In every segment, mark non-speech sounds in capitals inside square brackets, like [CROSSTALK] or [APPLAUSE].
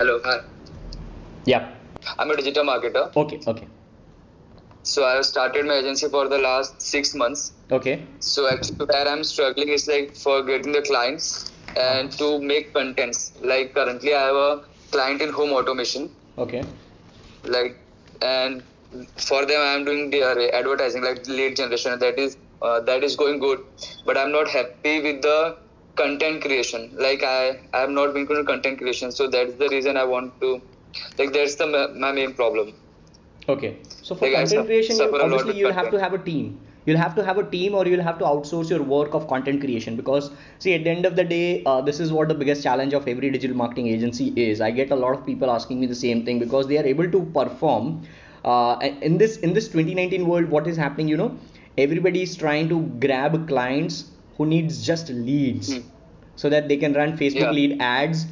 Hello, hi. Yeah. I'm a digital marketer. Okay. Okay. So I have started my agency for the last six months. Okay. So actually, where I'm struggling is like for getting the clients and to make contents. Like currently, I have a client in home automation. Okay. Like and for them, I'm doing the uh, advertising, like lead generation. That is uh, that is going good, but I'm not happy with the content creation. Like I I have not been good at content creation. So that's the reason I want to. Like that's the my main problem. Okay. So for Like, content creation, you, suffer a lot obviously you'll have to have a team. You'll have to have a team, or you'll have to outsource your work of content creation. Because see, at the end of the day, uh, this is what the biggest challenge of every digital marketing agency is. I get a lot of people asking me the same thing because they are able to perform. Uh, in this in this 2019 world, what is happening? You know, everybody is trying to grab clients who needs just leads, Hmm. so that they can run Facebook Yeah. lead ads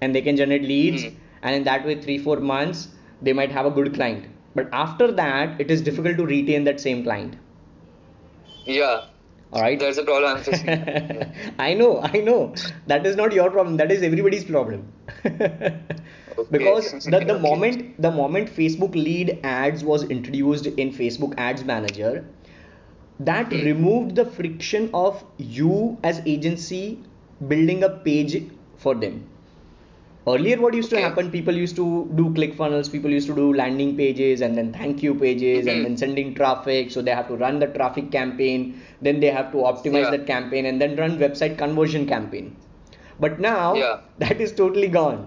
and they can generate leads Hmm. and in that way three four months they might have a good client but after that it is difficult to retain that same client Yeah, all right that's a problem I'm [LAUGHS] facing. Yeah. i know i know that is not your problem that is everybody's problem [LAUGHS] because the, the [LAUGHS] moment the moment facebook lead ads was introduced in facebook ads manager that Hmm. removed the friction of you as agency building a page for them earlier what used to happen people used to do click funnels people used to do landing pages and then thank you pages and Mhm. then sending traffic so they have to run the traffic campaign then they have to optimize Yeah. that campaign and then run website conversion campaign but now Yeah. [LAUGHS] that is totally gone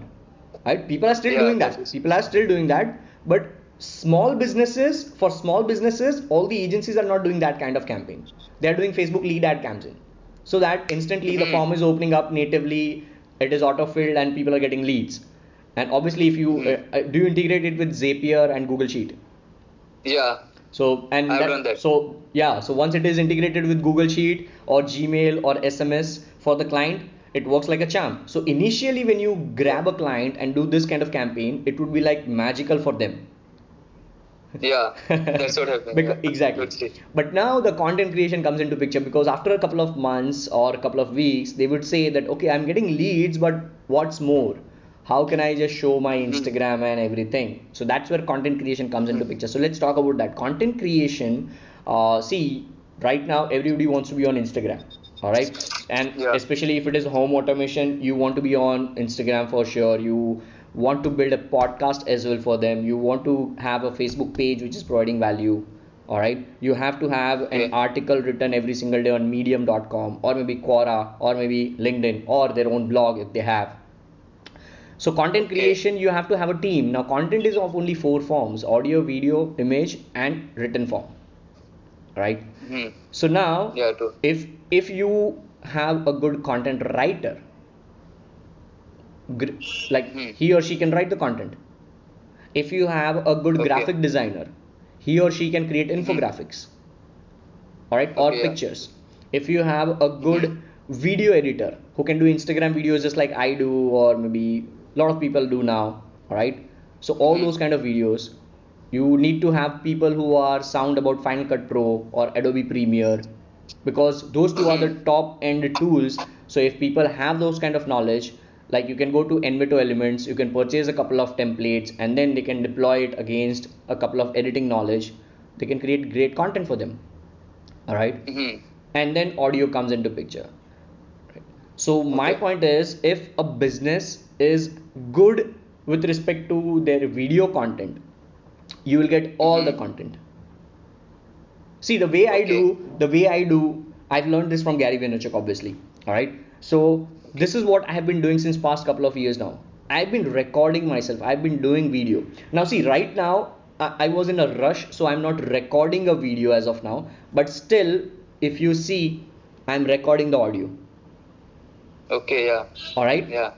right people are still Yeah, doing that people are still doing that but small businesses for small businesses all the agencies are not doing that kind of campaign. They are doing facebook lead ad campaign. So that instantly the Mhm. form is opening up natively it is auto filled and people are getting leads. And obviously if you Mhm. uh, uh, do you integrate it with zapier and google sheet? Yeah, so and I've done that. so yeah so once it is integrated with google sheet or gmail or sms for the client it works like a charm. So initially when you grab a client and do this kind of campaign it would be like magical for them yeah, that's what happened. Yeah. exactly but now the content creation comes into picture because after a couple of months or a couple of weeks they would say that okay i'm getting leads but what's more how can i just show my instagram and everything so that's where content creation comes into Mhm. picture so let's talk about that content creation uh, see right now everybody wants to be on instagram all right and Yeah. especially if it is home automation you want to be on instagram for sure you want to build a podcast as well for them. You want to have a facebook page which is providing value all right? You have to have an Okay. article written every single day on medium.com or maybe quora or maybe linkedin or their own blog if they have. So content creation you have to have a team. Now content is of only four forms audio video image and written form right? Mhm. so now Yeah, if if you have a good content writer like Hmm. he or she can write the content if you have a good Okay. graphic designer he or she can create infographics all right or Okay, yeah. pictures if you have a good video editor who can do instagram videos just like i do or maybe a lot of people do now all right so all Mhm. those kind of videos you need to have people who are sound about final cut pro or adobe premiere because those two are the top end tools so if people have those kind of knowledge like you can go to envato elements you can purchase a couple of templates and then they can deploy it against a couple of editing knowledge. They can create great content for them. All right Mhm. and then audio comes into picture. Right. so my point is if a business is good with respect to their video content you will get all the Mhm. content. See the way i do the way i do i've learned this from gary vaynerchuk obviously. All right so this is what i have been doing since past couple of years now i've been recording myself i've been doing video now see right now I, I was in a rush so i'm not recording a video as of now but still if you see i'm recording the audio Okay, yeah, all right yeah.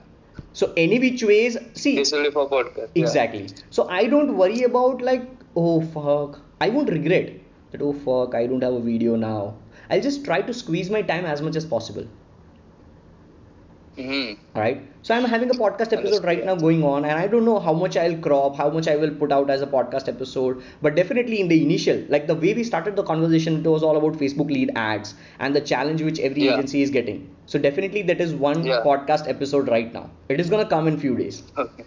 so any which ways see This will be for podcast. yeah. Exactly. So I don't worry about like, oh fuck. I won't regret that, oh fuck, I don't have a video now. I'll just try to squeeze my time as much as possible. Mhm. Alright. So I'm having a podcast episode right now going on, and I don't know how much I'll crop, how much I will put out as a podcast episode. But definitely in the initial, like the way we started the conversation, it was all about Facebook lead ads and the challenge which every Yeah. agency is getting. So definitely that is one Yeah. podcast episode right now. It is gonna come in few days. Okay.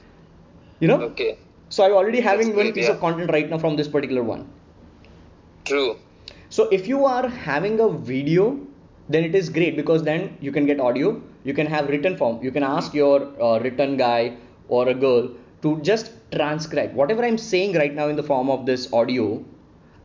You know? Okay. So I'm already having That's one great, piece yeah. of content right now from this particular one. True. So if you are having a video, then it is great because then you can get audio, you can have written form, you can ask your uh, written guy or a girl to just transcribe whatever I'm saying right now in the form of this audio.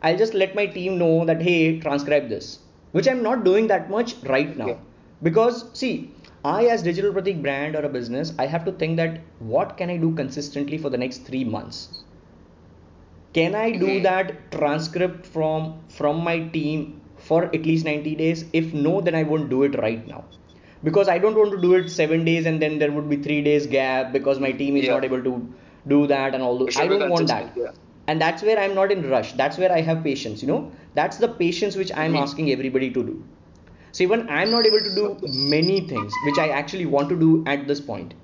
I'll just let my team know that hey, transcribe this, which I'm not doing that much right now because see. I, as Digital Pratik brand or a business, I have to think that what can I do consistently for the next three months? can i do that transcript from from my team for at least 90 days if no then i won't do it right now because i don't want to do it 7 days and then there would be 3 days gap because my team is Yeah. not able to do that and all those i don't want that yeah. and that's where i'm not in rush that's where i have patience you know that's the patience which i'm Mhm. asking everybody to do so even i'm not able to do many things which i actually want to do at this point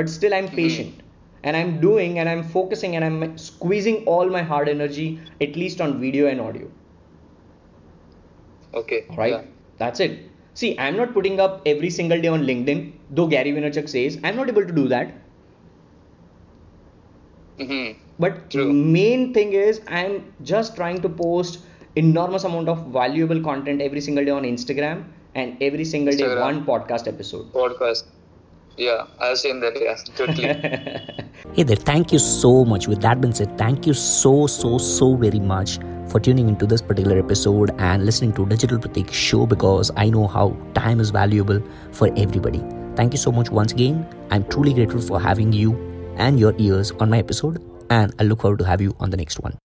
but still i'm Mhm. patient and i'm doing and i'm focusing and i'm squeezing all my hard energy at least on video and audio Okay. right Yeah. that's it see i'm not putting up every single day on linkedin though gary vaynerchuk says i'm not able to do that Mm-hmm. but True. main thing is i'm just trying to post enormous amount of valuable content every single day on instagram and every single day one podcast episode Podcast. Yeah, I've seen that. Yeah, totally. [LAUGHS] Hey there, thank you so much. With that being said, thank you so, so, so very much for tuning into this particular episode and listening to Digital Pratik show because I know how time is valuable for everybody. Thank you so much once again. I'm truly grateful for having you and your ears on my episode, and I look forward to have you on the next one.